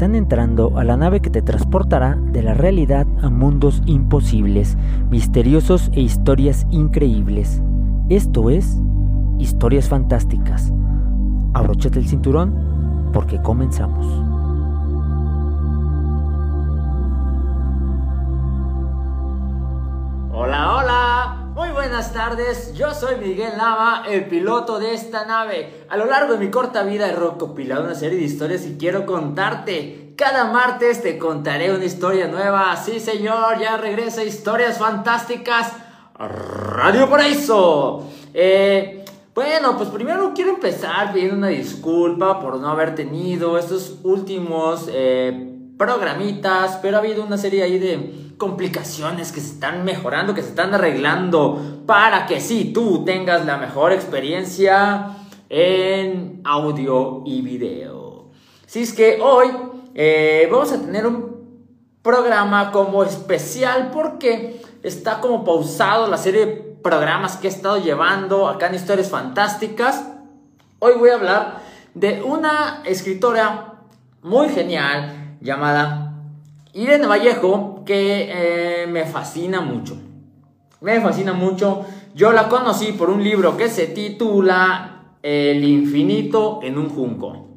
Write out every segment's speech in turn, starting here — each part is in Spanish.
están entrando a la nave que te transportará de la realidad a mundos imposibles, misteriosos e historias increíbles. Esto es Historias Fantásticas. Abróchate el cinturón porque comenzamos. Buenas tardes, yo soy Miguel Nava, el piloto de esta nave. A lo largo de mi corta vida he recopilado una serie de historias y quiero contarte. Cada martes te contaré una historia nueva. Sí, señor, ya regresa Historias Fantásticas. Radio Paraíso. Eh, bueno, pues primero quiero empezar pidiendo una disculpa por no haber tenido estos últimos eh, programitas, pero ha habido una serie ahí de complicaciones que se están mejorando, que se están arreglando para que sí, tú tengas la mejor experiencia en audio y video. Si es que hoy eh, vamos a tener un programa como especial porque está como pausado la serie de programas que he estado llevando acá en Historias Fantásticas. Hoy voy a hablar de una escritora muy genial llamada Irene Vallejo, que eh, me fascina mucho. Me fascina mucho. Yo la conocí por un libro que se titula El infinito en un junco.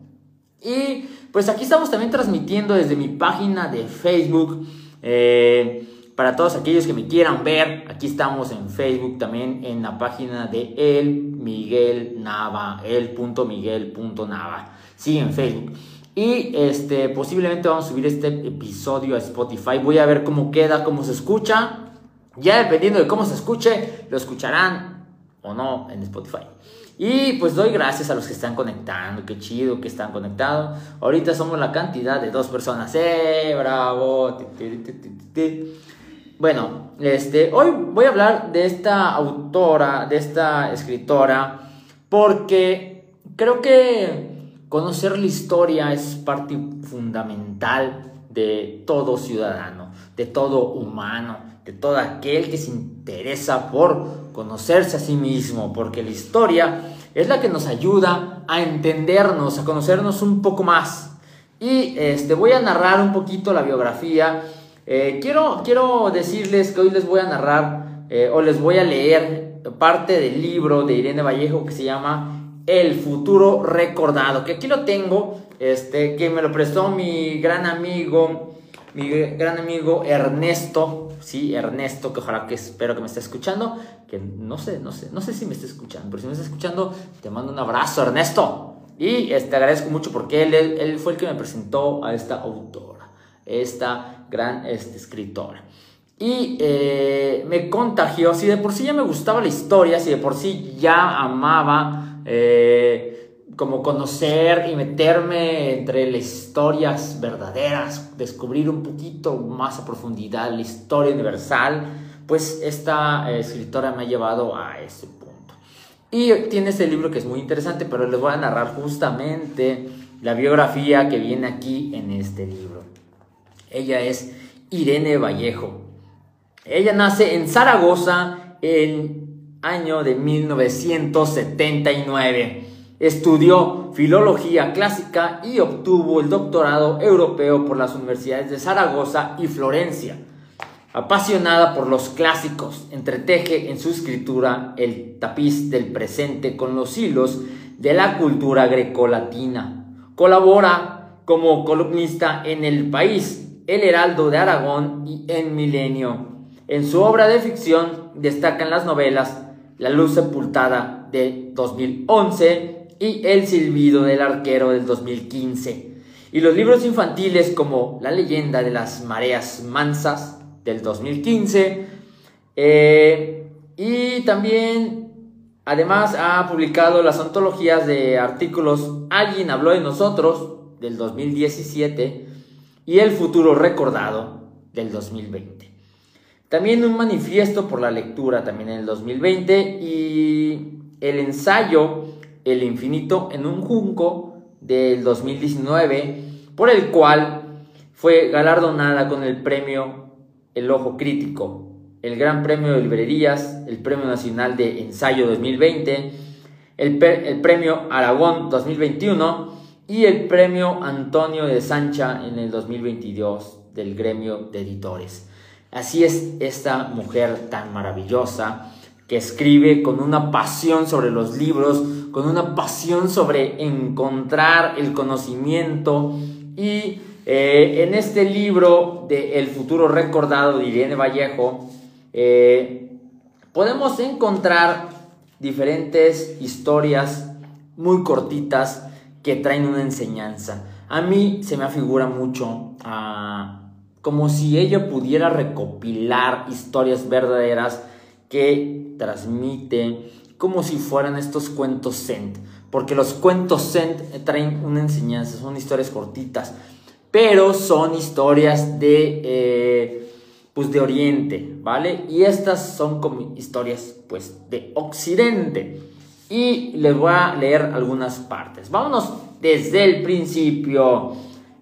Y pues aquí estamos también transmitiendo desde mi página de Facebook. Eh, para todos aquellos que me quieran ver, aquí estamos en Facebook también en la página de El Miguel Nava, el.miguel.nava. Sí, en Facebook. Y este, posiblemente vamos a subir este episodio a Spotify. Voy a ver cómo queda, cómo se escucha. Ya dependiendo de cómo se escuche, lo escucharán o no en Spotify. Y pues doy gracias a los que están conectando. Qué chido que están conectados. Ahorita somos la cantidad de dos personas. ¡Eh! ¡Bravo! Bueno, este, hoy voy a hablar de esta autora, de esta escritora, porque creo que Conocer la historia es parte fundamental de todo ciudadano, de todo humano, de todo aquel que se interesa por conocerse a sí mismo, porque la historia es la que nos ayuda a entendernos, a conocernos un poco más. Y este, voy a narrar un poquito la biografía. Eh, quiero, quiero decirles que hoy les voy a narrar eh, o les voy a leer parte del libro de Irene Vallejo que se llama el futuro recordado, que aquí lo tengo, este, que me lo prestó mi gran amigo, mi gran amigo Ernesto, sí, Ernesto, que ojalá que espero que me esté escuchando, que no sé, no sé, no sé si me está escuchando, pero si me está escuchando, te mando un abrazo, Ernesto. Y este, agradezco mucho porque él, él, fue el que me presentó a esta autora, esta gran este, escritora. Y eh, me contagió, si de por sí ya me gustaba la historia, si de por sí ya amaba eh, como conocer y meterme entre las historias verdaderas, descubrir un poquito más a profundidad la historia universal, pues esta eh, escritora me ha llevado a ese punto. Y tiene este libro que es muy interesante, pero les voy a narrar justamente la biografía que viene aquí en este libro. Ella es Irene Vallejo. Ella nace en Zaragoza en año de 1979. Estudió filología clásica y obtuvo el doctorado europeo por las universidades de Zaragoza y Florencia. Apasionada por los clásicos, entreteje en su escritura el tapiz del presente con los hilos de la cultura grecolatina. Colabora como columnista en El País, El Heraldo de Aragón y En Milenio. En su obra de ficción destacan las novelas la luz sepultada de 2011 y El silbido del arquero del 2015. Y los libros infantiles como La leyenda de las mareas mansas del 2015. Eh, y también, además, ha publicado las antologías de artículos Alguien habló de nosotros del 2017 y El futuro recordado del 2020. También un manifiesto por la lectura también en el 2020 y el ensayo El infinito en un junco del 2019 por el cual fue galardonada con el premio El Ojo Crítico, el Gran Premio de Librerías, el Premio Nacional de Ensayo 2020, el, el Premio Aragón 2021 y el premio Antonio de Sancha en el 2022 del gremio de editores. Así es esta mujer tan maravillosa que escribe con una pasión sobre los libros, con una pasión sobre encontrar el conocimiento y eh, en este libro de El futuro recordado de Irene Vallejo eh, podemos encontrar diferentes historias muy cortitas que traen una enseñanza. A mí se me afigura mucho a como si ella pudiera recopilar historias verdaderas que transmite como si fueran estos cuentos Zen, porque los cuentos Zen traen una enseñanza, son historias cortitas, pero son historias de, eh, pues de Oriente, ¿vale? Y estas son como historias, pues, de Occidente. Y les voy a leer algunas partes. Vámonos desde el principio.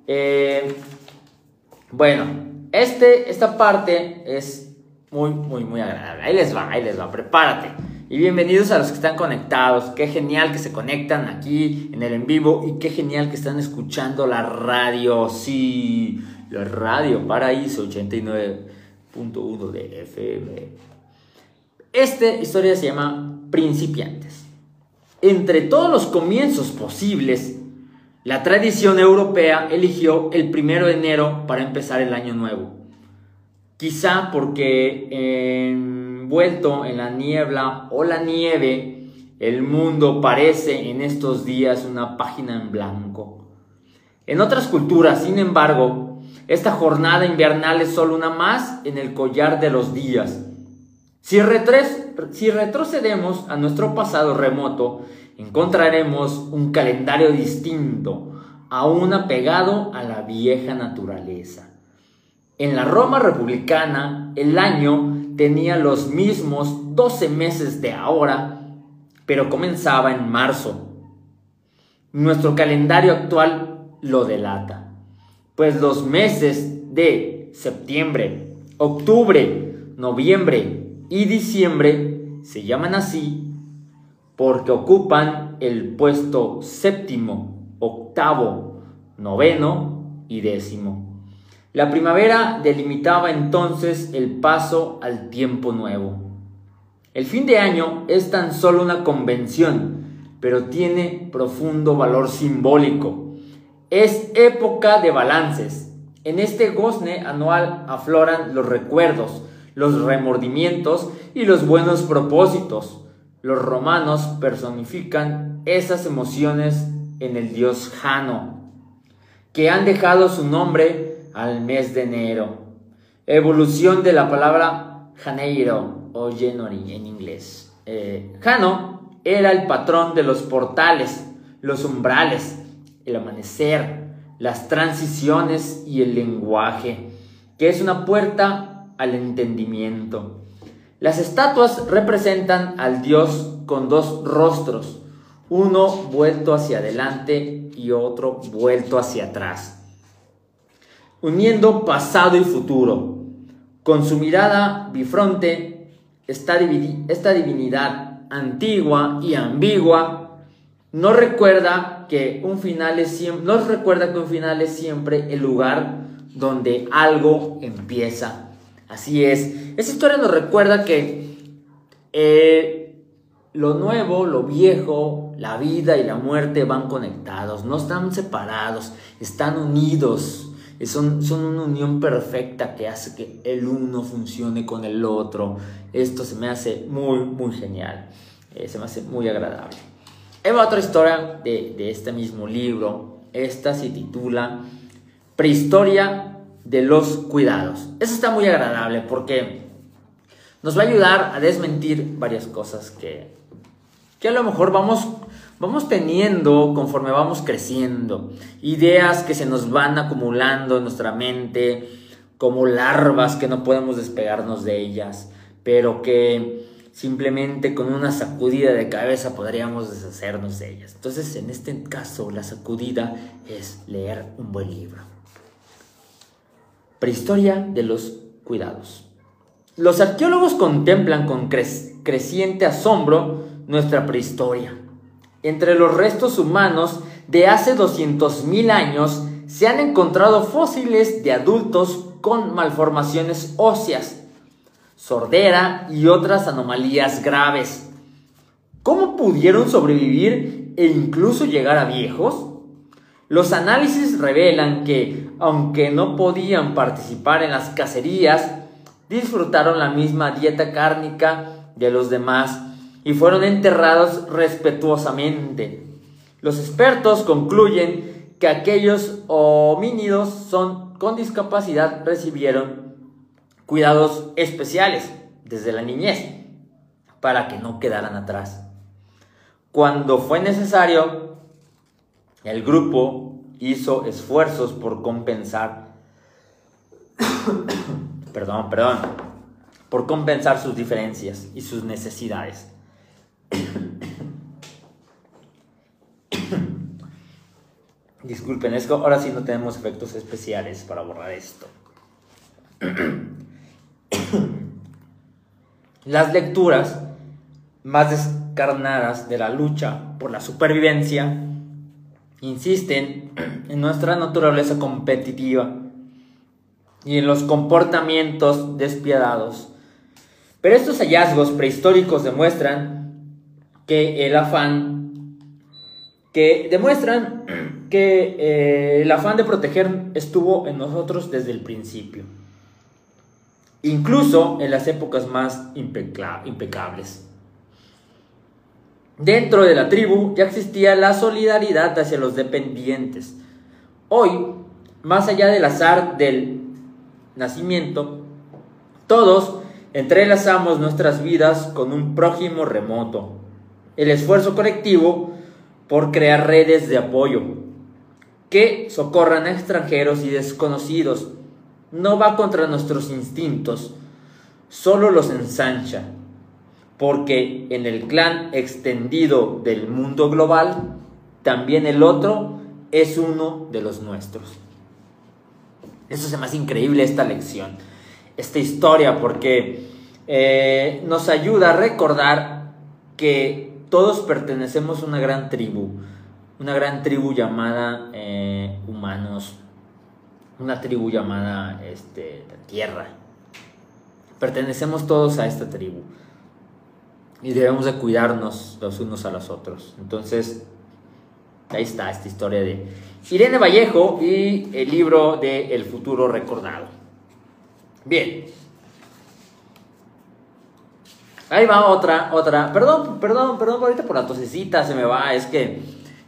Eh, bueno, este, esta parte es muy, muy, muy agradable. Ahí les va, ahí les va, prepárate. Y bienvenidos a los que están conectados. Qué genial que se conectan aquí en el en vivo y qué genial que están escuchando la radio. Sí, la radio Paraíso 89.1 de FM. Esta historia se llama Principiantes. Entre todos los comienzos posibles, la tradición europea eligió el primero de enero para empezar el año nuevo. Quizá porque envuelto en la niebla o la nieve, el mundo parece en estos días una página en blanco. En otras culturas, sin embargo, esta jornada invernal es solo una más en el collar de los días. Si, si retrocedemos a nuestro pasado remoto, encontraremos un calendario distinto, aún apegado a la vieja naturaleza. En la Roma republicana, el año tenía los mismos 12 meses de ahora, pero comenzaba en marzo. Nuestro calendario actual lo delata, pues los meses de septiembre, octubre, noviembre y diciembre se llaman así porque ocupan el puesto séptimo, octavo, noveno y décimo. La primavera delimitaba entonces el paso al tiempo nuevo. El fin de año es tan solo una convención, pero tiene profundo valor simbólico. Es época de balances. En este gozne anual afloran los recuerdos, los remordimientos y los buenos propósitos los romanos personifican esas emociones en el dios Jano, que han dejado su nombre al mes de enero. Evolución de la palabra Janeiro o January en inglés. Eh, Jano era el patrón de los portales, los umbrales, el amanecer, las transiciones y el lenguaje, que es una puerta al entendimiento. Las estatuas representan al dios con dos rostros, uno vuelto hacia adelante y otro vuelto hacia atrás, uniendo pasado y futuro. Con su mirada bifronte, esta, esta divinidad antigua y ambigua no recuerda que un final es nos recuerda que un final es siempre el lugar donde algo empieza Así es. Esa historia nos recuerda que eh, lo nuevo, lo viejo, la vida y la muerte van conectados, no están separados, están unidos. Son, son una unión perfecta que hace que el uno funcione con el otro. Esto se me hace muy, muy genial. Eh, se me hace muy agradable. Hay otra historia de este mismo libro. Esta se titula Prehistoria de los cuidados. Eso está muy agradable porque nos va a ayudar a desmentir varias cosas que, que a lo mejor vamos, vamos teniendo conforme vamos creciendo. Ideas que se nos van acumulando en nuestra mente como larvas que no podemos despegarnos de ellas, pero que simplemente con una sacudida de cabeza podríamos deshacernos de ellas. Entonces, en este caso, la sacudida es leer un buen libro. Prehistoria de los cuidados. Los arqueólogos contemplan con creciente asombro nuestra prehistoria. Entre los restos humanos de hace 200.000 años se han encontrado fósiles de adultos con malformaciones óseas, sordera y otras anomalías graves. ¿Cómo pudieron sobrevivir e incluso llegar a viejos? Los análisis revelan que, aunque no podían participar en las cacerías, disfrutaron la misma dieta cárnica de los demás y fueron enterrados respetuosamente. Los expertos concluyen que aquellos homínidos con discapacidad recibieron cuidados especiales desde la niñez para que no quedaran atrás. Cuando fue necesario, el grupo hizo esfuerzos por compensar, perdón, perdón, por compensar sus diferencias y sus necesidades. Disculpen, es ahora sí no tenemos efectos especiales para borrar esto. Las lecturas más descarnadas de la lucha por la supervivencia insisten en nuestra naturaleza competitiva y en los comportamientos despiadados. Pero estos hallazgos prehistóricos demuestran que el afán que demuestran que eh, el afán de proteger estuvo en nosotros desde el principio, incluso en las épocas más impecables. Dentro de la tribu ya existía la solidaridad hacia los dependientes. Hoy, más allá del azar del nacimiento, todos entrelazamos nuestras vidas con un prójimo remoto. El esfuerzo colectivo por crear redes de apoyo que socorran a extranjeros y desconocidos. No va contra nuestros instintos, solo los ensancha, porque en el clan extendido del mundo global, también el otro es uno de los nuestros. Eso se me hace increíble esta lección, esta historia, porque eh, nos ayuda a recordar que todos pertenecemos a una gran tribu, una gran tribu llamada eh, humanos, una tribu llamada este, tierra. Pertenecemos todos a esta tribu y debemos de cuidarnos los unos a los otros. Entonces, ahí está esta historia de Irene Vallejo y el libro de El futuro recordado. Bien, Ahí va otra, otra. Perdón, perdón, perdón, ahorita por la tosecita se me va. Es que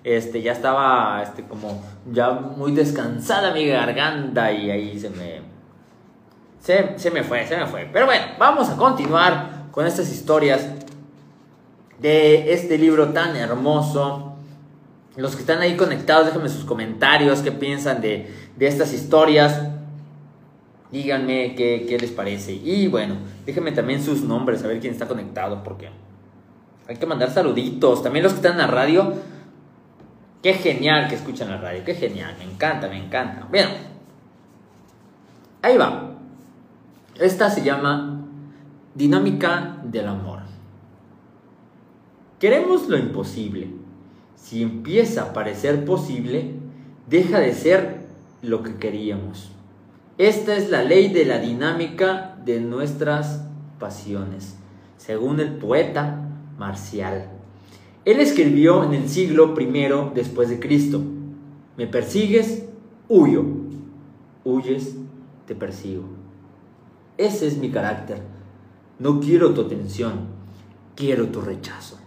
este, ya estaba este, como ya muy descansada mi garganta y ahí se me, se, se, me fue, se me fue. Pero bueno, vamos a continuar con estas historias de este libro tan hermoso. Los que están ahí conectados, déjenme sus comentarios, qué piensan de, de estas historias. Díganme qué, qué les parece. Y bueno, déjenme también sus nombres, a ver quién está conectado, porque hay que mandar saluditos. También los que están en la radio. Qué genial que escuchan la radio, qué genial, me encanta, me encanta. Bien, ahí va. Esta se llama Dinámica del Amor. Queremos lo imposible. Si empieza a parecer posible, deja de ser lo que queríamos. Esta es la ley de la dinámica de nuestras pasiones, según el poeta Marcial. Él escribió en el siglo I después de Cristo, me persigues, huyo, huyes, te persigo. Ese es mi carácter. No quiero tu atención, quiero tu rechazo.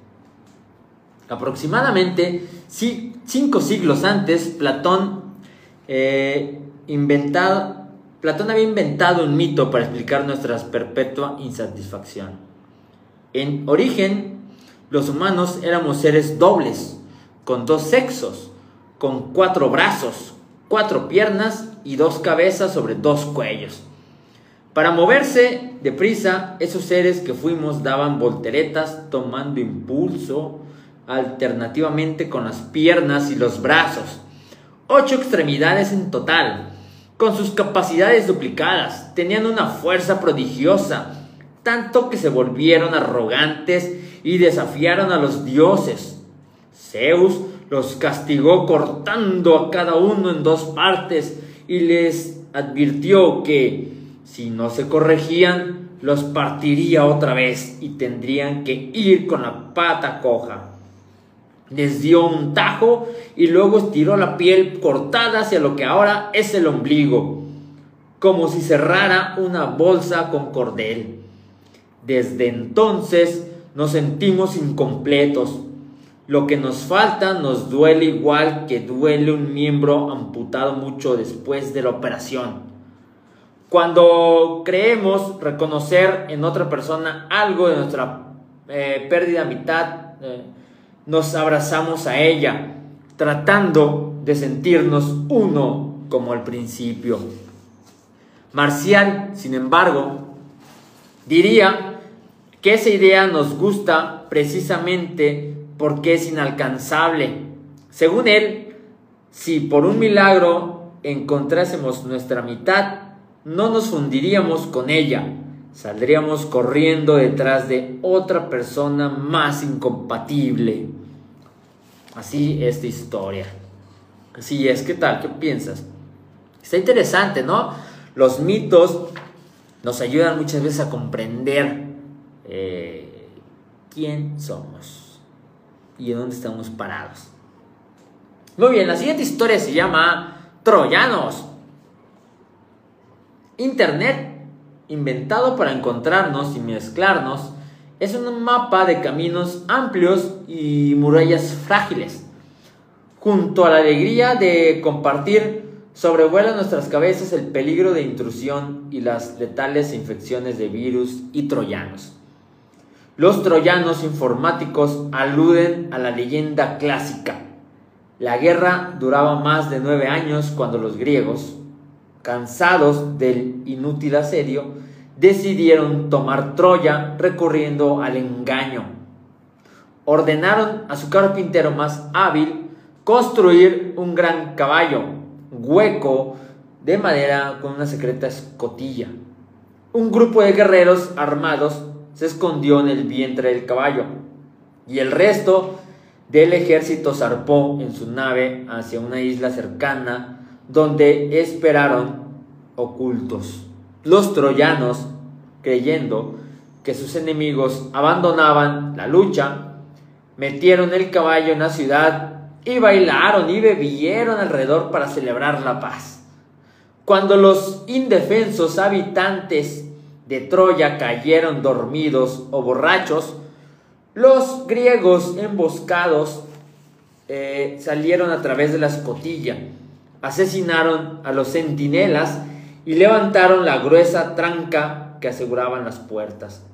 Aproximadamente cinco siglos antes, Platón eh, inventado, Platón había inventado un mito para explicar nuestra perpetua insatisfacción. En origen, los humanos éramos seres dobles, con dos sexos, con cuatro brazos, cuatro piernas y dos cabezas sobre dos cuellos. Para moverse deprisa, esos seres que fuimos daban volteretas tomando impulso alternativamente con las piernas y los brazos. Ocho extremidades en total, con sus capacidades duplicadas, tenían una fuerza prodigiosa, tanto que se volvieron arrogantes y desafiaron a los dioses. Zeus los castigó cortando a cada uno en dos partes y les advirtió que si no se corregían, los partiría otra vez y tendrían que ir con la pata coja. Les dio un tajo y luego estiró la piel cortada hacia lo que ahora es el ombligo, como si cerrara una bolsa con cordel. Desde entonces nos sentimos incompletos. Lo que nos falta nos duele igual que duele un miembro amputado mucho después de la operación. Cuando creemos reconocer en otra persona algo de nuestra eh, pérdida mitad, eh, nos abrazamos a ella, tratando de sentirnos uno como al principio. Marcial, sin embargo, diría que esa idea nos gusta precisamente porque es inalcanzable. Según él, si por un milagro encontrásemos nuestra mitad, no nos fundiríamos con ella, saldríamos corriendo detrás de otra persona más incompatible. Así esta historia. Así es, ¿qué tal? ¿Qué piensas? Está interesante, ¿no? Los mitos nos ayudan muchas veces a comprender eh, quién somos y en dónde estamos parados. Muy bien, la siguiente historia se llama Troyanos. Internet inventado para encontrarnos y mezclarnos, es un mapa de caminos amplios y murallas frágiles. Junto a la alegría de compartir, sobrevuela nuestras cabezas el peligro de intrusión y las letales infecciones de virus y troyanos. Los troyanos informáticos aluden a la leyenda clásica. La guerra duraba más de nueve años cuando los griegos, cansados del inútil asedio, decidieron tomar Troya recurriendo al engaño. Ordenaron a su carpintero más hábil construir un gran caballo, hueco, de madera con una secreta escotilla. Un grupo de guerreros armados se escondió en el vientre del caballo y el resto del ejército zarpó en su nave hacia una isla cercana donde esperaron ocultos. Los troyanos, creyendo que sus enemigos abandonaban la lucha, metieron el caballo en la ciudad y bailaron y bebieron alrededor para celebrar la paz. Cuando los indefensos habitantes de Troya cayeron dormidos o borrachos, los griegos emboscados eh, salieron a través de la escotilla asesinaron a los centinelas y levantaron la gruesa tranca que aseguraban las puertas,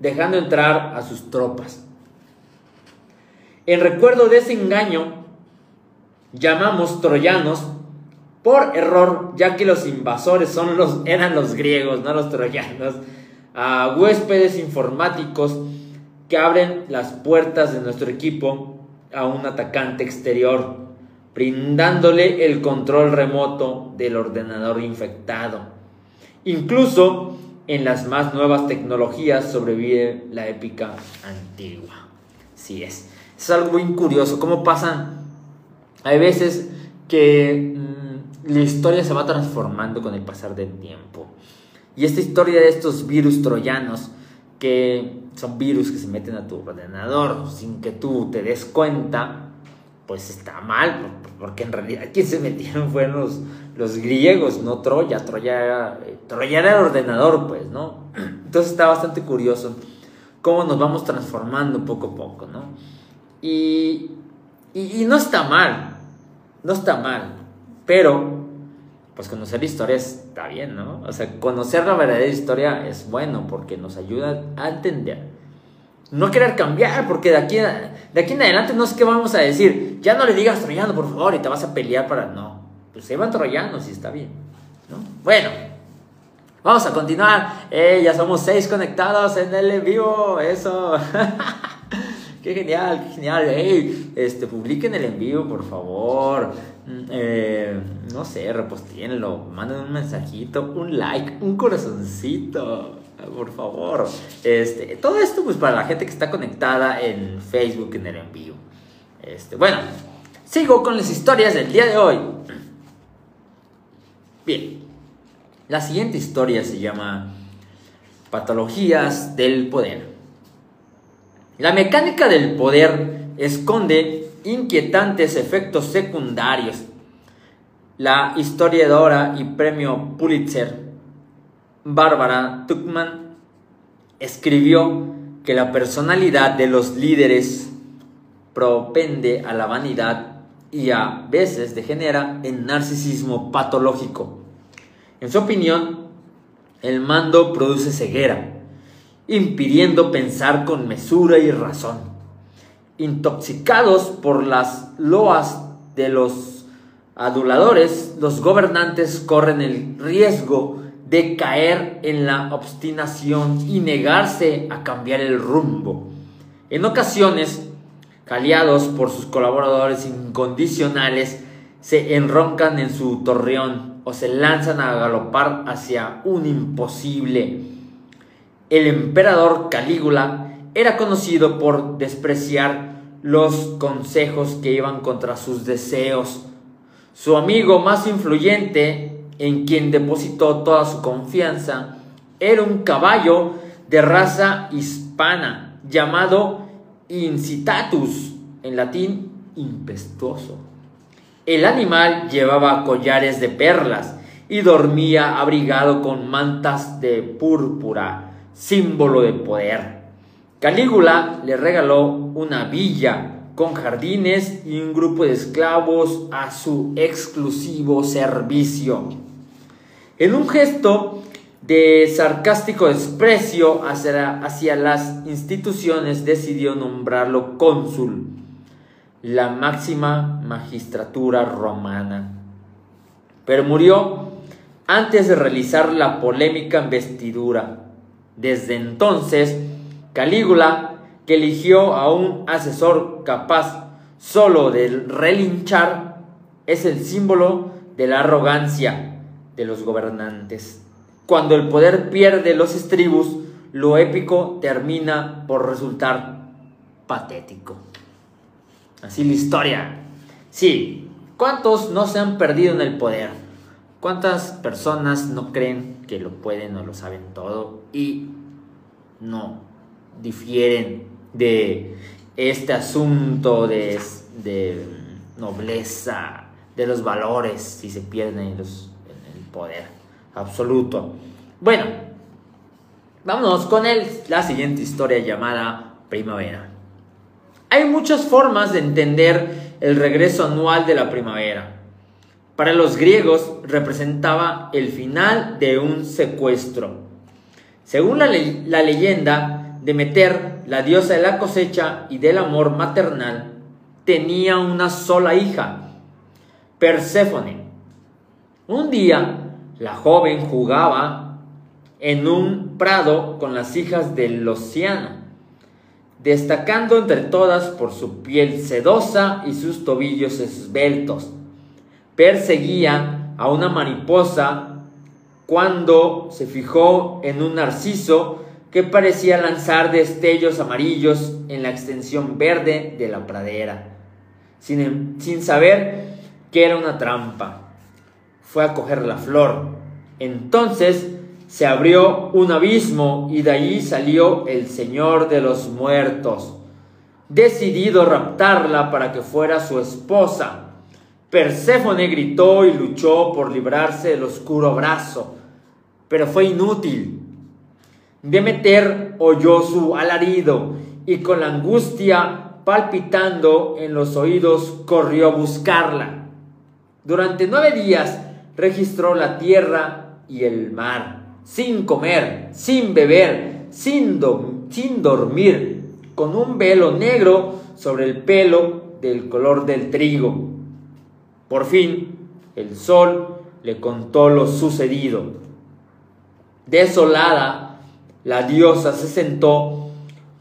dejando entrar a sus tropas. En recuerdo de ese engaño, llamamos troyanos por error, ya que los invasores son los, eran los griegos, no los troyanos, a huéspedes informáticos que abren las puertas de nuestro equipo a un atacante exterior brindándole el control remoto del ordenador infectado. Incluso en las más nuevas tecnologías sobrevive la épica antigua. Sí es. Es algo muy curioso. ¿Cómo pasan? Hay veces que mm, la historia se va transformando con el pasar del tiempo. Y esta historia de estos virus troyanos, que son virus que se meten a tu ordenador sin que tú te des cuenta, pues está mal, porque en realidad quien se metieron fueron los, griegos, no Troya. Troya era, Troya era el ordenador, pues, ¿no? Entonces está bastante curioso cómo nos vamos transformando poco a poco, ¿no? Y, y, no está mal, no está mal, pero pues conocer la historia está bien, ¿no? O sea, conocer la verdadera historia es bueno porque nos ayuda a entender no querer cambiar, porque de aquí, de aquí en adelante no sé qué vamos a decir. Ya no le digas troyano, por favor, y te vas a pelear para. No, pues se van troyanos y está bien. ¿no? Bueno, vamos a continuar. Eh, ya somos seis conectados en el en vivo. Eso. qué genial, qué genial. Hey, este, publiquen el en vivo, por favor. Mm, eh, no sé, repostíenlo, manden un mensajito, un like, un corazoncito por favor. Este, todo esto pues para la gente que está conectada en Facebook en el envío. Este, bueno, Sigo con las historias del día de hoy. Bien, la siguiente historia se llama Patologías del Poder. La mecánica del poder esconde inquietantes efectos secundarios. La historiadora y premio Pulitzer, Barbara Tuchman, escribió que la personalidad de los líderes propende a la vanidad y a veces degenera en narcisismo patológico. En su opinión, el mando produce ceguera, impidiendo pensar con mesura y razón. Intoxicados por las loas de los aduladores, los gobernantes corren el riesgo de caer en la obstinación y negarse a cambiar el rumbo. En ocasiones, caliados por sus colaboradores incondicionales, se enroncan en su torreón o se lanzan a galopar hacia un imposible. El emperador Calígula era conocido por despreciar los consejos que iban contra sus deseos. Su amigo más influyente, en quien depositó toda su confianza, era un caballo de raza hispana llamado incitatus, en latín impetuoso. El animal llevaba collares de perlas y dormía abrigado con mantas de púrpura, símbolo de poder. Calígula le regaló una villa con jardines y un grupo de esclavos a su exclusivo servicio. En un gesto de sarcástico desprecio hacia, las instituciones, decidió nombrarlo cónsul, la máxima magistratura romana. Pero murió antes de realizar la polémica investidura. Desde entonces, Calígula, que eligió a un asesor capaz solo de relinchar, es el símbolo de la arrogancia de los gobernantes. Cuando el poder pierde los estribos, lo épico termina por resultar patético. Así la historia. Sí, ¿cuántos no se han perdido en el poder? ¿Cuántas personas no creen que lo pueden o lo saben todo y no difieren de este asunto de, de nobleza, de los valores si se pierden en, los, el poder? absoluto. Bueno, vámonos con el, la siguiente historia llamada Primavera. Hay muchas formas de entender el regreso anual de la primavera. Para los griegos representaba el final de un secuestro. Según la, la leyenda, la diosa de la cosecha y del amor maternal, tenía una sola hija, Perséfone. Un día, la joven jugaba en un prado con las hijas del océano, destacando entre todas por su piel sedosa y sus tobillos esbeltos. Perseguía a una mariposa cuando se fijó en un narciso que parecía lanzar destellos amarillos en la extensión verde de la pradera, sin, sin saber que era una trampa fue a coger la flor. Entonces se abrió un abismo y de allí salió el Señor de los muertos, decidido a raptarla para que fuera su esposa. Perséfone gritó y luchó por librarse del oscuro brazo, pero fue inútil. Demeter oyó su alarido y con la angustia palpitando en los oídos corrió a buscarla. Durante nueve días registró la tierra y el mar, sin comer, sin beber, sin, sin dormir, con un velo negro sobre el pelo del color del trigo. Por fin, el sol le contó lo sucedido. Desolada, la diosa se sentó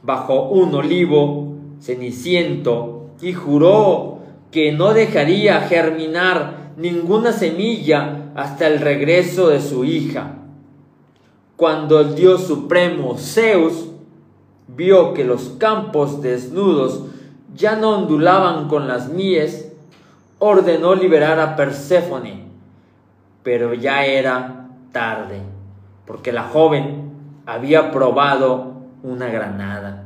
bajo un olivo ceniciento y juró que no dejaría germinar ninguna semilla hasta el regreso de su hija. Cuando el Dios Supremo, Zeus, vio que los campos desnudos ya no ondulaban con las mies, ordenó liberar a Perséfone, pero ya era tarde, porque la joven había probado una granada,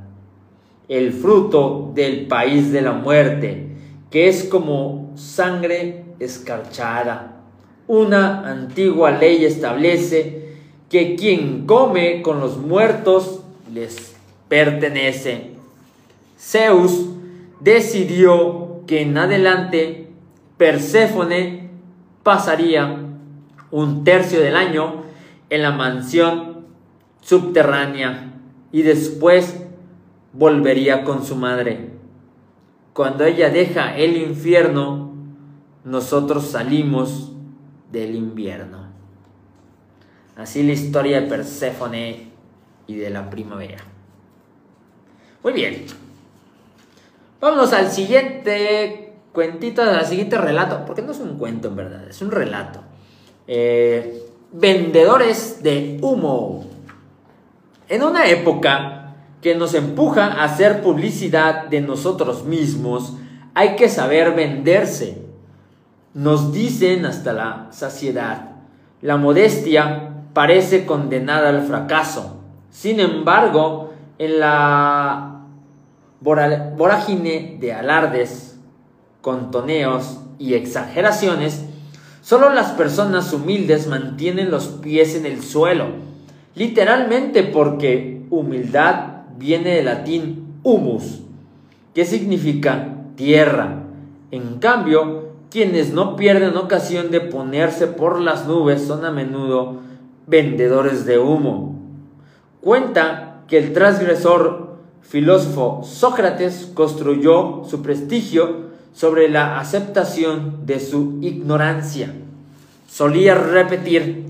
el fruto del país de la muerte, que es como sangre escarchada. Una antigua ley establece que quien come con los muertos les pertenece. Zeus decidió que en adelante Perséfone pasaría un tercio del año en la mansión subterránea y después volvería con su madre. Cuando ella deja el infierno, nosotros salimos del invierno. Así la historia de Perséfone y de la primavera. Muy bien. Vámonos al siguiente cuentito, al siguiente relato, porque no es un cuento en verdad, es un relato. Eh, vendedores de humo. En una época que nos empuja a hacer publicidad de nosotros mismos, hay que saber venderse. Nos dicen hasta la saciedad. La modestia parece condenada al fracaso. Sin embargo, en la vorágine de alardes, contoneos y exageraciones, solo las personas humildes mantienen los pies en el suelo, literalmente porque humildad viene del latín humus, que significa tierra. En cambio, quienes no pierden ocasión de ponerse por las nubes son a menudo vendedores de humo. Cuenta que el transgresor filósofo Sócrates construyó su prestigio sobre la aceptación de su ignorancia. Solía repetir,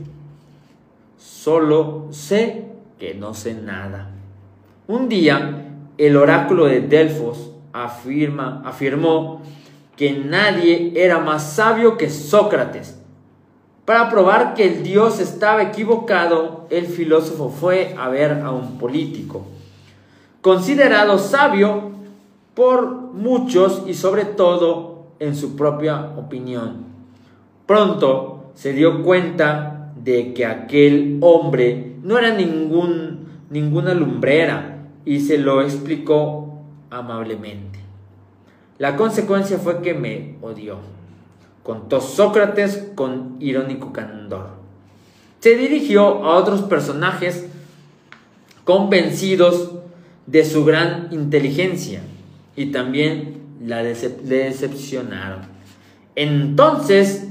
solo sé que no sé nada. Un día, el oráculo de Delfos afirma, afirmó que nadie era más sabio que Sócrates. Para probar que el dios estaba equivocado, el filósofo fue a ver a un político, considerado sabio por muchos y sobre todo en su propia opinión. Pronto se dio cuenta de que aquel hombre no era ningún, ninguna lumbrera, y se lo explicó amablemente. La consecuencia fue que me odió, contó Sócrates con irónico candor. Se dirigió a otros personajes convencidos de su gran inteligencia y también la decepcionaron. Entonces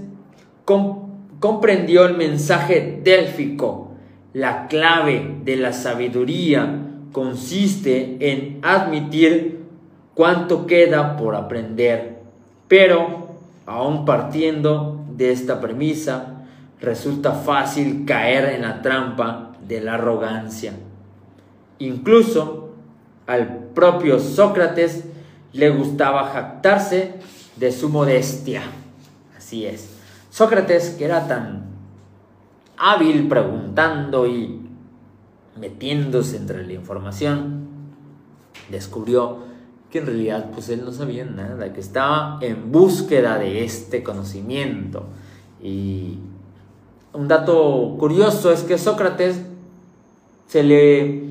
comprendió el mensaje délfico, la clave de la sabiduría consiste en admitir cuánto queda por aprender, pero aún partiendo de esta premisa, resulta fácil caer en la trampa de la arrogancia. Incluso al propio Sócrates le gustaba jactarse de su modestia. Así es. Sócrates, que era tan hábil preguntando y metiéndose entre la información, descubrió que en realidad pues él no sabía nada, que estaba en búsqueda de este conocimiento. Y un dato curioso es que Sócrates se le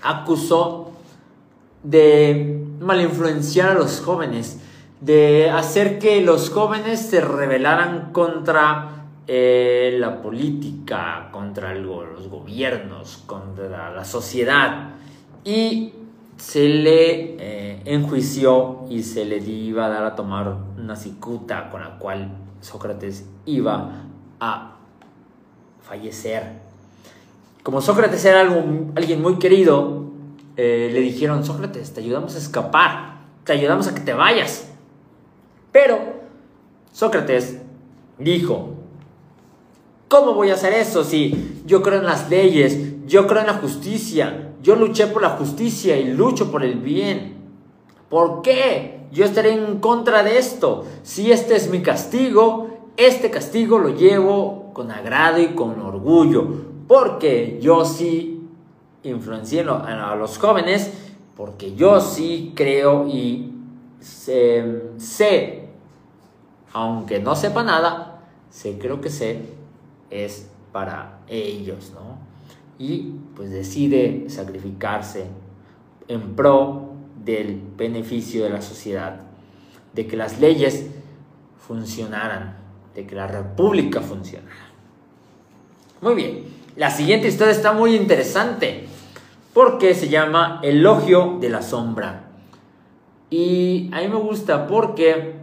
acusó de malinfluenciar a los jóvenes, de hacer que los jóvenes se rebelaran contra eh, la política, contra los gobiernos, contra la sociedad. Y se le eh, enjuició y se le iba a dar a tomar una cicuta con la cual Sócrates iba a fallecer. Como Sócrates era alguien muy querido, eh, le dijeron, Sócrates, te ayudamos a escapar, te ayudamos a que te vayas. Pero Sócrates dijo, ¿Cómo voy a hacer eso si yo creo en las leyes, yo creo en la justicia, yo luché por la justicia y lucho por el bien? ¿Por qué yo estaré en contra de esto? Si este es mi castigo, este castigo lo llevo con agrado y con orgullo, porque yo sí influencié a los jóvenes, porque yo sí creo y sé, aunque no sepa nada, sé que lo que sé es para ellos, ¿no? Y pues decide sacrificarse en pro del beneficio de la sociedad, de que las leyes funcionaran, de que la república funcionara. Muy bien, la siguiente historia está muy interesante porque se llama Elogio de la Sombra. Y a mí me gusta porque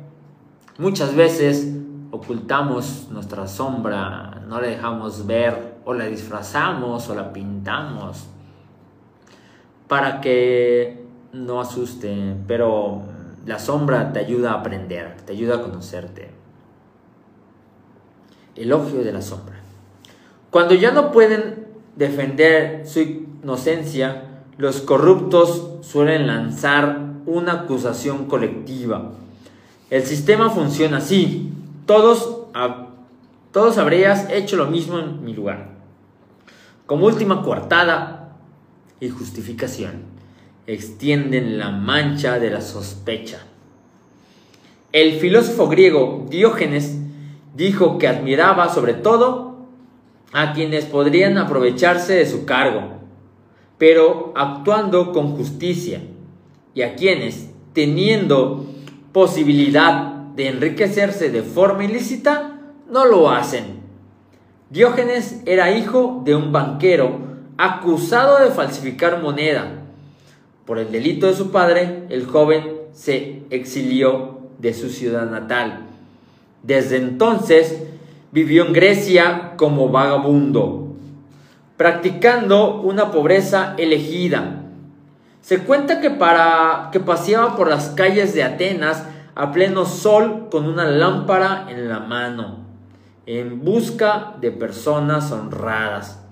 muchas veces ocultamos nuestra sombra, no la dejamos ver o la disfrazamos o la pintamos para que no asuste, pero la sombra te ayuda a aprender, te ayuda a conocerte. Elogio de la sombra. Cuando ya no pueden defender su inocencia, los corruptos suelen lanzar una acusación colectiva. El sistema funciona así. Todos, todos habrías hecho lo mismo en mi lugar. Como última coartada y justificación, extienden la mancha de la sospecha. El filósofo griego Diógenes dijo que admiraba sobre todo a quienes podrían aprovecharse de su cargo, pero actuando con justicia, y a quienes, teniendo posibilidad de enriquecerse de forma ilícita, no lo hacen. Diógenes era hijo de un banquero acusado de falsificar moneda. Por el delito de su padre, el joven se exilió de su ciudad natal. Desde entonces vivió en Grecia como vagabundo, practicando una pobreza elegida. Se cuenta que para que paseaba por las calles de Atenas a pleno sol con una lámpara en la mano, en busca de personas honradas.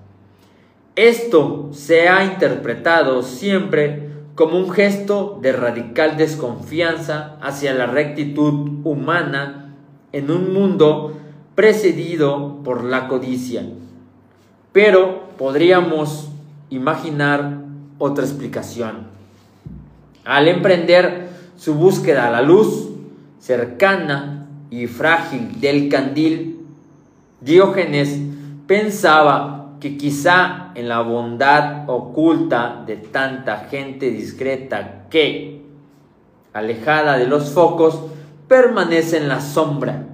Esto se ha interpretado siempre como un gesto de radical desconfianza hacia la rectitud humana en un mundo precedido por la codicia. Pero podríamos imaginar otra explicación. Al emprender su búsqueda a la luz cercana y frágil del candil, Diógenes pensaba que quizá en la bondad oculta de tanta gente discreta que, alejada de los focos, permanece en la sombra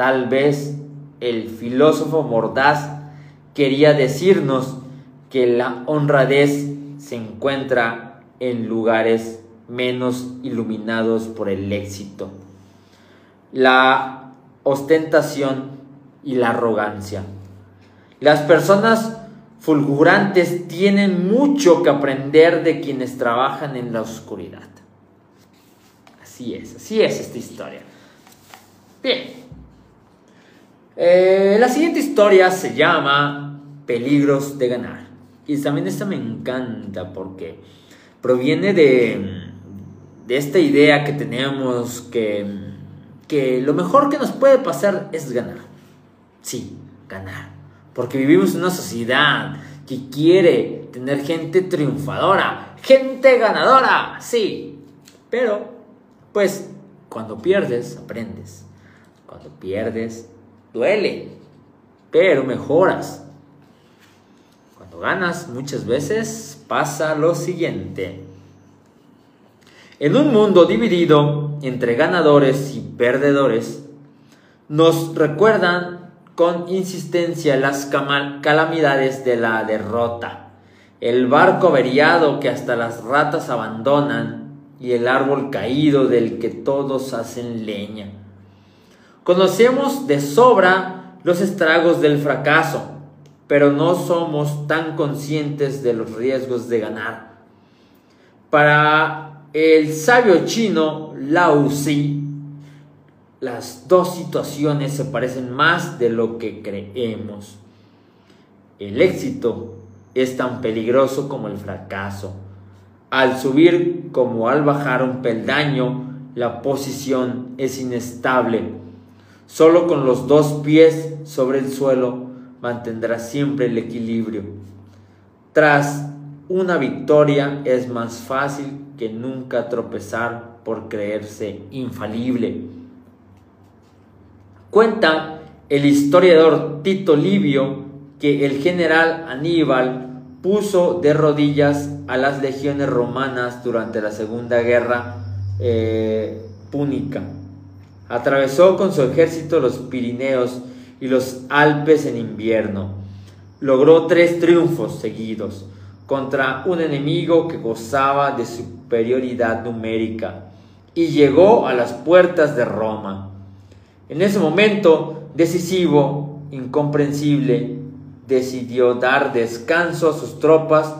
Tal vez el filósofo mordaz quería decirnos que la honradez se encuentra en lugares menos iluminados por el éxito, la ostentación y la arrogancia. Las personas fulgurantes tienen mucho que aprender de quienes trabajan en la oscuridad. Así es, así es esta historia. Bien, eh, la siguiente historia se llama Peligros de ganar. Y también esta me encanta porque proviene de, de esta idea que tenemos que, que lo mejor que nos puede pasar es ganar. Sí, ganar. Porque vivimos en una sociedad que quiere tener gente triunfadora, gente ganadora, sí. Pero, pues, cuando pierdes, aprendes. Cuando pierdes, duele, pero mejoras. Ganas muchas veces pasa lo siguiente. En un mundo dividido entre ganadores y perdedores, nos recuerdan con insistencia las calamidades de la derrota, el barco averiado que hasta las ratas abandonan y el árbol caído del que todos hacen leña. Conocemos de sobra los estragos del fracaso, pero no somos tan conscientes de los riesgos de ganar. Para el sabio chino Lao Tzu, las dos situaciones se parecen más de lo que creemos. El éxito es tan peligroso como el fracaso. Al subir como al bajar un peldaño, la posición es inestable Solo con los dos pies sobre el suelo mantendrá siempre el equilibrio. Tras una victoria es más fácil que nunca tropezar por creerse infalible. Cuenta el historiador Tito Livio que el general Aníbal puso de rodillas a las legiones romanas durante la Segunda Guerra eh, Púnica. Atravesó con su ejército los Pirineos y los Alpes en invierno. Logró tres triunfos seguidos contra un enemigo que gozaba de superioridad numérica y llegó a las puertas de Roma. En ese momento decisivo, incomprensible, decidió dar descanso a sus tropas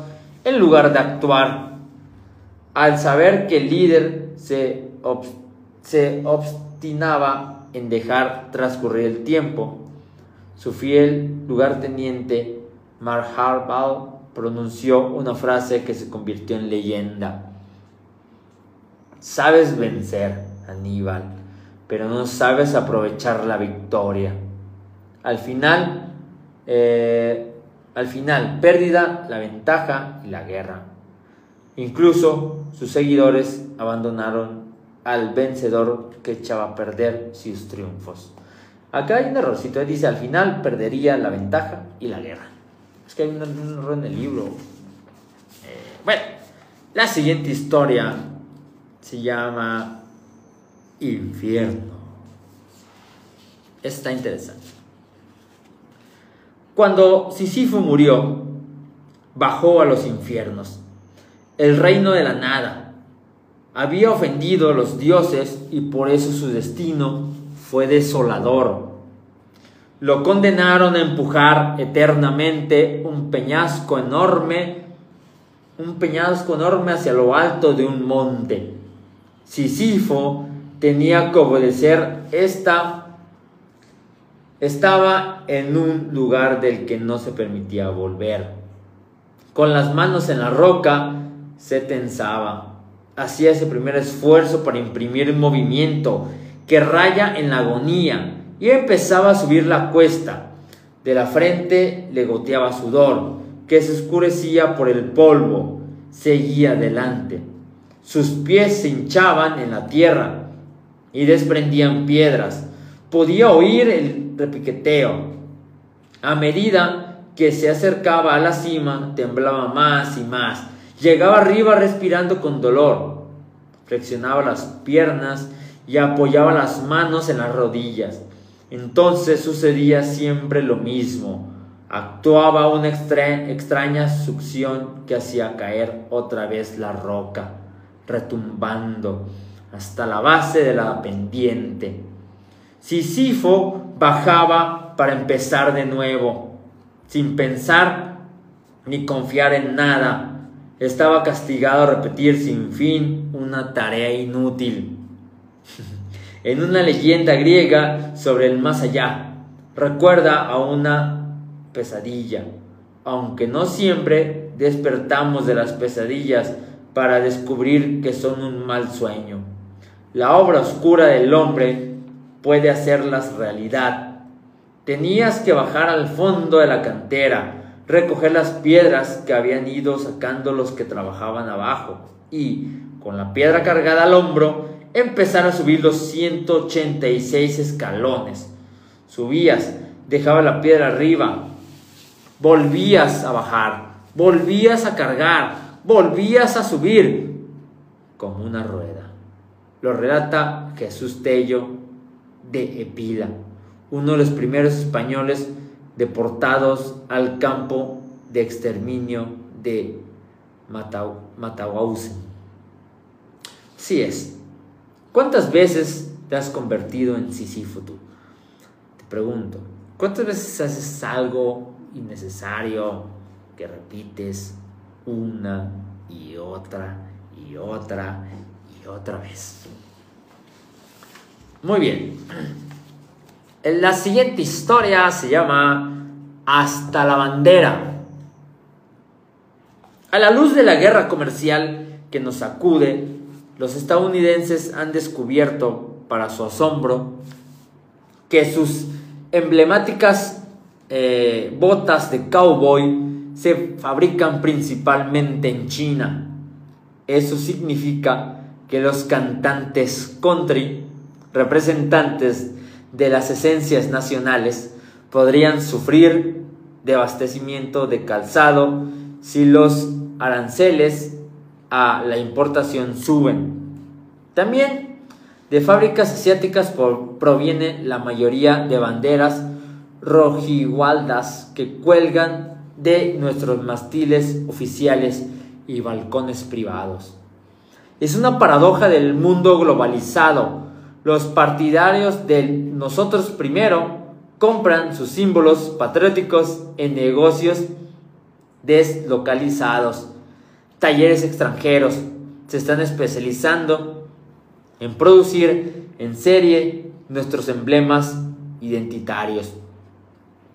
en lugar de actuar. Al saber que el líder se, se obstinaba en dejar transcurrir el tiempo, su fiel lugarteniente Marharbal pronunció una frase que se convirtió en leyenda. Sabes vencer, Aníbal, pero no sabes aprovechar la victoria. Al final, eh, al final, pérdida, la ventaja y la guerra. Incluso sus seguidores abandonaron al vencedor que echaba a perder sus triunfos. Acá hay un errorcito, dice al final perdería la ventaja y la guerra. Es que hay un, error en el libro. Eh, bueno, la siguiente historia se llama Infierno. Está interesante. Cuando Sísifo murió, bajó a los infiernos, el reino de la nada. Había ofendido a los dioses y por eso su destino fue desolador lo condenaron a empujar eternamente un peñasco enorme, un peñasco enorme hacia lo alto de un monte. Sisifo tenía que obedecer esta estaba en un lugar del que no se permitía volver. Con las manos en la roca se tensaba. Hacía ese primer esfuerzo para imprimir movimiento que raya en la agonía y empezaba a subir la cuesta. De la frente le goteaba sudor, que se oscurecía por el polvo. Seguía adelante. Sus pies se hinchaban en la tierra y desprendían piedras. Podía oír el repiqueteo. A medida que se acercaba a la cima, temblaba más y más. Llegaba arriba respirando con dolor. Flexionaba las piernas y apoyaba las manos en las rodillas. Entonces sucedía siempre lo mismo. Actuaba una extraña succión que hacía caer otra vez la roca, retumbando hasta la base de la pendiente. Sisifo bajaba para empezar de nuevo, sin pensar ni confiar en nada. Estaba castigado a repetir sin fin una tarea inútil en una leyenda griega sobre el más allá. Recuerda a una pesadilla, aunque no siempre despertamos de las pesadillas para descubrir que son un mal sueño. La obra oscura del hombre puede hacerlas realidad. Tenías que bajar al fondo de la cantera, recoger las piedras que habían ido sacando los que trabajaban abajo y, con la piedra cargada al hombro, empezar a subir los 186 escalones. Subías, dejaba la piedra arriba, volvías a bajar, volvías a cargar, volvías a subir como una rueda. Lo relata Jesús Tello de Epila, uno de los primeros españoles deportados al campo de exterminio de Matahuausen. Sí es, ¿Cuántas veces te has convertido en Sísifo tú? Te pregunto, ¿cuántas veces haces algo innecesario que repites una y otra y otra y otra vez? Muy bien. La siguiente historia se llama Hasta la bandera. A la luz de la guerra comercial que nos sacude, los estadounidenses han descubierto, para su asombro, que sus emblemáticas eh, botas de cowboy se fabrican principalmente en China. Eso significa que los cantantes country, representantes de las esencias nacionales podrían sufrir de abastecimiento de calzado si los aranceles a la importación suben. También de fábricas asiáticas proviene la mayoría de banderas rojigualdas que cuelgan de nuestros mastiles oficiales y balcones privados. Es una paradoja del mundo globalizado. Los partidarios de nosotros primero compran sus símbolos patrióticos en negocios deslocalizados. Talleres extranjeros se están especializando en producir en serie nuestros emblemas identitarios.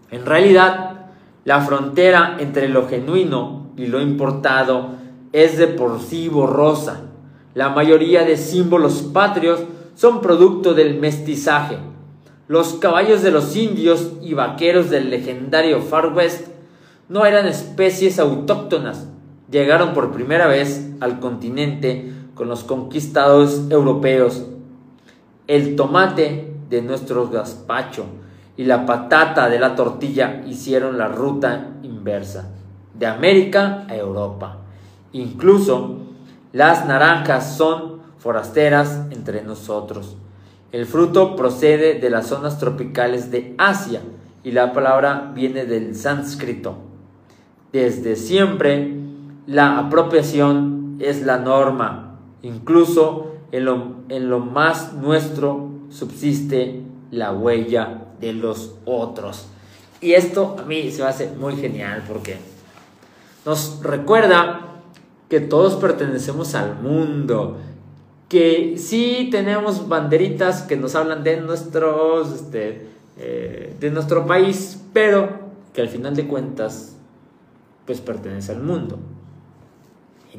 En realidad, la frontera entre lo genuino y lo importado es de por sí borrosa. La mayoría de símbolos patrios son producto del mestizaje. Los caballos de los indios y vaqueros del legendario Far West no eran especies autóctonas. Llegaron por primera vez al continente con los conquistados europeos. El tomate de nuestro gazpacho y la patata de la tortilla hicieron la ruta inversa, de América a Europa. Incluso las naranjas son forasteras entre nosotros. El fruto procede de las zonas tropicales de Asia y la palabra viene del sánscrito. Desde siempre, la apropiación es la norma. Incluso en lo, en lo más nuestro subsiste la huella de los otros. Y esto a mí se me hace muy genial porque nos recuerda que todos pertenecemos al mundo, que sí tenemos banderitas que nos hablan de nuestros, este, eh, de nuestro país, pero que al final de cuentas, pues pertenece al mundo.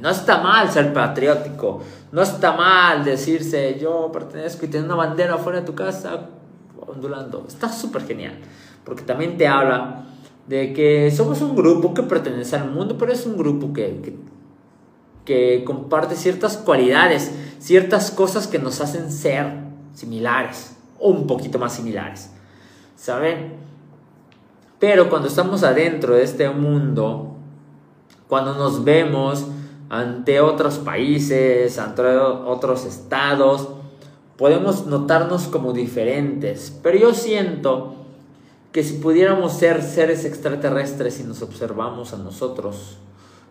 No está mal ser patriótico, no está mal decirse yo pertenezco y tener una bandera fuera de tu casa ondulando. Está súper genial, porque también te habla de que somos un grupo que pertenece al mundo, pero es un grupo que, que, que comparte ciertas cualidades, ciertas cosas que nos hacen ser similares o un poquito más similares. ¿Saben? Pero cuando estamos adentro de este mundo, cuando nos vemos ante otros países, ante otros estados, podemos notarnos como diferentes, pero yo siento que si pudiéramos ser seres extraterrestres y nos observamos a nosotros,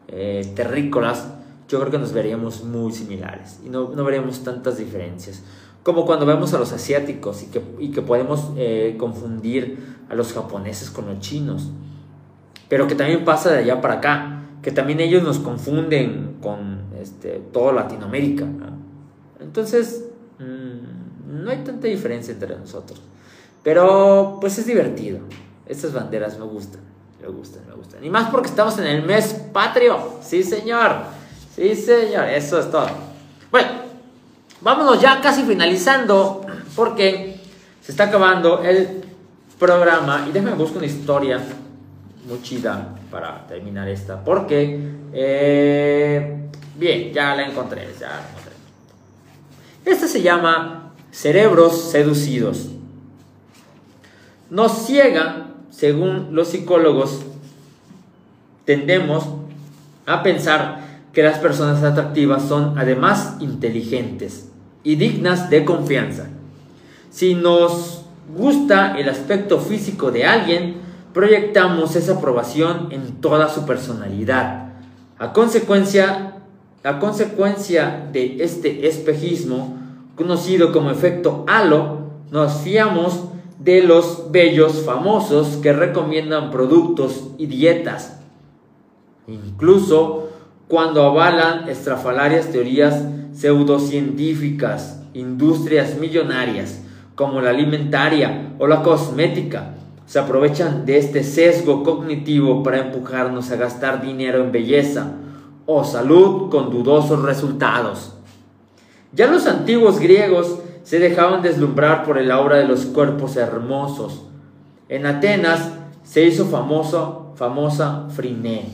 eh, terrícolas, yo creo que nos veríamos muy similares y no, no, veríamos tantas diferencias. Como cuando vemos a los asiáticos y que, y que podemos eh, confundir a los japoneses con los chinos. Pero que también pasa de allá para acá, que también ellos nos confunden con este, toda Latinoamérica. Entonces, Mm, no hay tanta diferencia entre nosotros. Pero pues es divertido. Estas banderas me gustan, me gustan, me gustan. Y más porque estamos en el mes patrio. Sí, señor. Sí, señor. Eso es todo. Bueno, vámonos ya casi finalizando porque se está acabando el programa. Y déjame buscar una historia muy chida para terminar esta. Porque, eh, bien, ya la encontré. Ya este se llama cerebros seducidos. Nos ciega, según los psicólogos, tendemos a pensar que las personas atractivas son además inteligentes y dignas de confianza. Si nos gusta el aspecto físico de alguien, proyectamos esa aprobación en toda su personalidad. A consecuencia, a consecuencia de este espejismo, conocido como efecto halo, nos fiamos de los bellos famosos que recomiendan productos y dietas. Incluso cuando avalan estrafalarias teorías pseudocientíficas, industrias millonarias como la alimentaria o la cosmética, se aprovechan de este sesgo cognitivo para empujarnos a gastar dinero en belleza, o salud con dudosos resultados. Ya los antiguos griegos se dejaban deslumbrar por el aura de los cuerpos hermosos. En Atenas se hizo famosa Friné,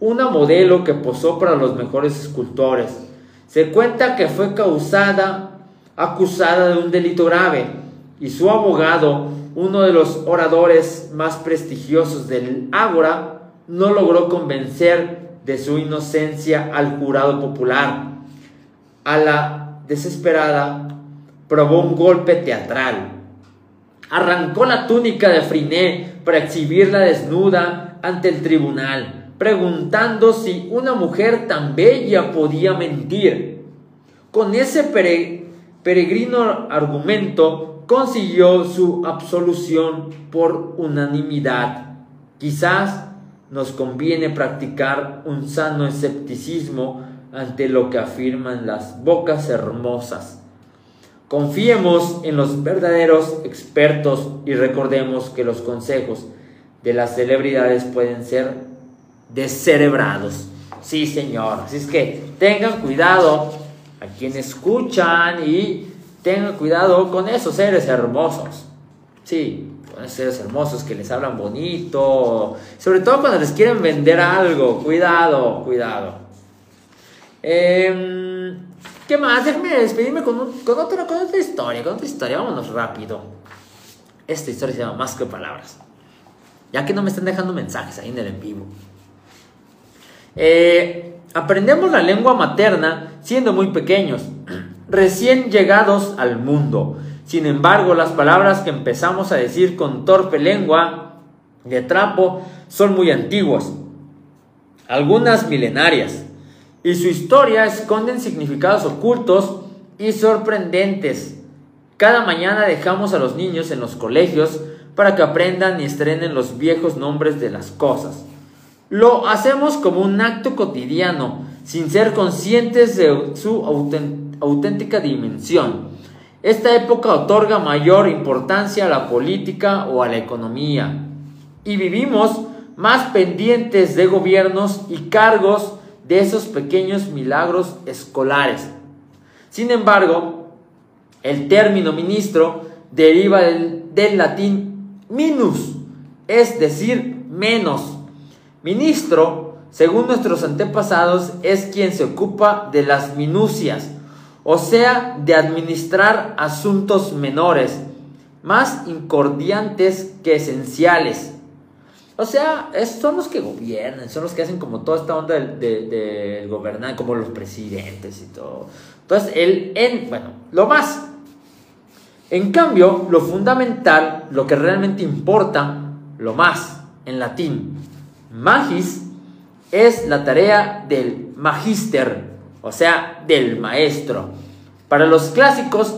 una modelo que posó para los mejores escultores. Se cuenta que fue causada, acusada de un delito grave, y su abogado, uno de los oradores más prestigiosos del Ágora, no logró convencer de su inocencia al jurado popular. A la desesperada probó un golpe teatral. Arrancó la túnica de Friné para exhibirla desnuda ante el tribunal, preguntando si una mujer tan bella podía mentir. Con ese peregrino argumento consiguió su absolución por unanimidad. Quizás nos conviene practicar un sano escepticismo ante lo que afirman las bocas hermosas. Confiemos en los verdaderos expertos y recordemos que los consejos de las celebridades pueden ser descerebrados. Sí, señor. Así es que tengan cuidado a quienes escuchan y tengan cuidado con esos seres hermosos. Sí, con esos seres hermosos que les hablan bonito. Sobre todo cuando les quieren vender algo. Cuidado, cuidado. Em, ¿Qué más? Déjame despedirme con otra historia. Con otra historia. Vámonos rápido. Esta historia se llama Más que Palabras. Ya que no me están dejando mensajes ahí en el en vivo. Eh, aprendemos la lengua materna siendo muy pequeños, recién llegados al mundo. Sin embargo, las palabras que empezamos a decir con torpe lengua de trapo son muy antiguas, algunas milenarias, y su historia esconden significados ocultos y sorprendentes. Cada mañana dejamos a los niños en los colegios para que aprendan y estrenen los viejos nombres de las cosas. Lo hacemos como un acto cotidiano, sin ser conscientes de su auténtica dimensión. Esta época otorga mayor importancia a la política o a la economía. Y vivimos más pendientes de gobiernos y cargos de esos pequeños milagros escolares. Sin embargo, el término ministro deriva del, latín minus, es decir, menos. Ministro, según nuestros antepasados, es quien se ocupa de las minucias, o sea, de administrar asuntos menores, más incordiantes que esenciales. O sea, son los que gobiernan, son los que hacen como toda esta onda de, gobernar, como los presidentes y todo. Entonces, el en, bueno, lo más. En cambio, lo fundamental, lo que realmente importa, lo más, en latín, magis es la tarea del magister, o sea, del maestro. Para los clásicos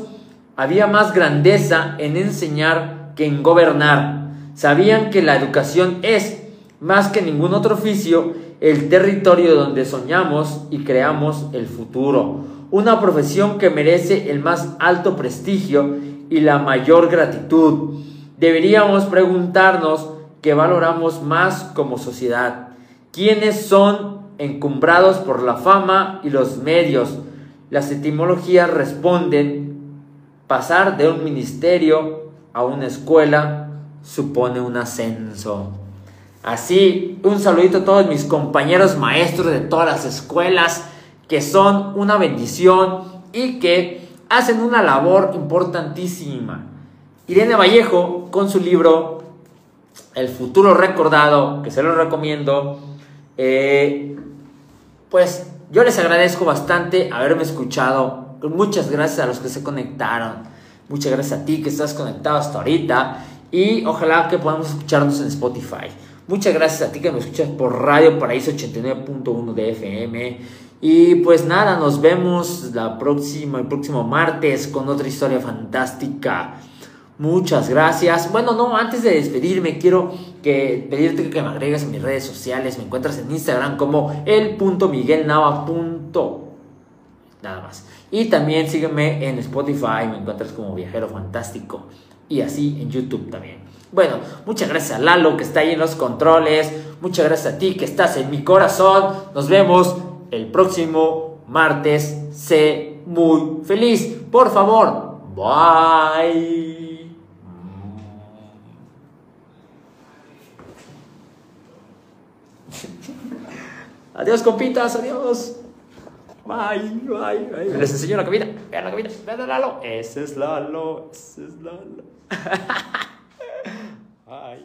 había más grandeza en enseñar que en gobernar. Sabían que la educación es, más que ningún otro oficio, el territorio donde soñamos y creamos el futuro. Una profesión que merece el más alto prestigio y la mayor gratitud. Deberíamos preguntarnos que valoramos más como sociedad. ¿Quiénes son encumbrados por la fama y los medios? Las etimologías responden, pasar de un ministerio a una escuela supone un ascenso. Así, un saludito a todos mis compañeros maestros de todas las escuelas que son una bendición y que hacen una labor importantísima. Irene Vallejo con su libro el futuro recordado, que se lo recomiendo. Eh, pues yo les agradezco bastante haberme escuchado. Muchas gracias a los que se conectaron. Muchas gracias a ti que estás conectado hasta ahorita. Y ojalá que podamos escucharnos en Spotify. Muchas gracias a ti que me escuchas por Radio Paraíso 89.1 de FM. Y pues nada, nos vemos la próxima, el próximo martes con otra historia fantástica. Muchas gracias. Bueno, no, antes de despedirme, quiero pedirte que me agregues en mis redes sociales. Me encuentras en Instagram como el.miguelnava. Nada más. Y también sígueme en Spotify, me encuentras como Viajero Fantástico. Y así en YouTube también. Bueno, muchas gracias a Lalo que está ahí en los controles. Muchas gracias a ti que estás en mi corazón. Nos vemos el próximo martes. Sé muy feliz. Por favor. Bye. Adiós, compitas, adiós. Bye, bye, bye. Les enseño la cabina. Vean la cabina. Vean a Lalo. Ese es Lalo. Ese es Lalo. Bye.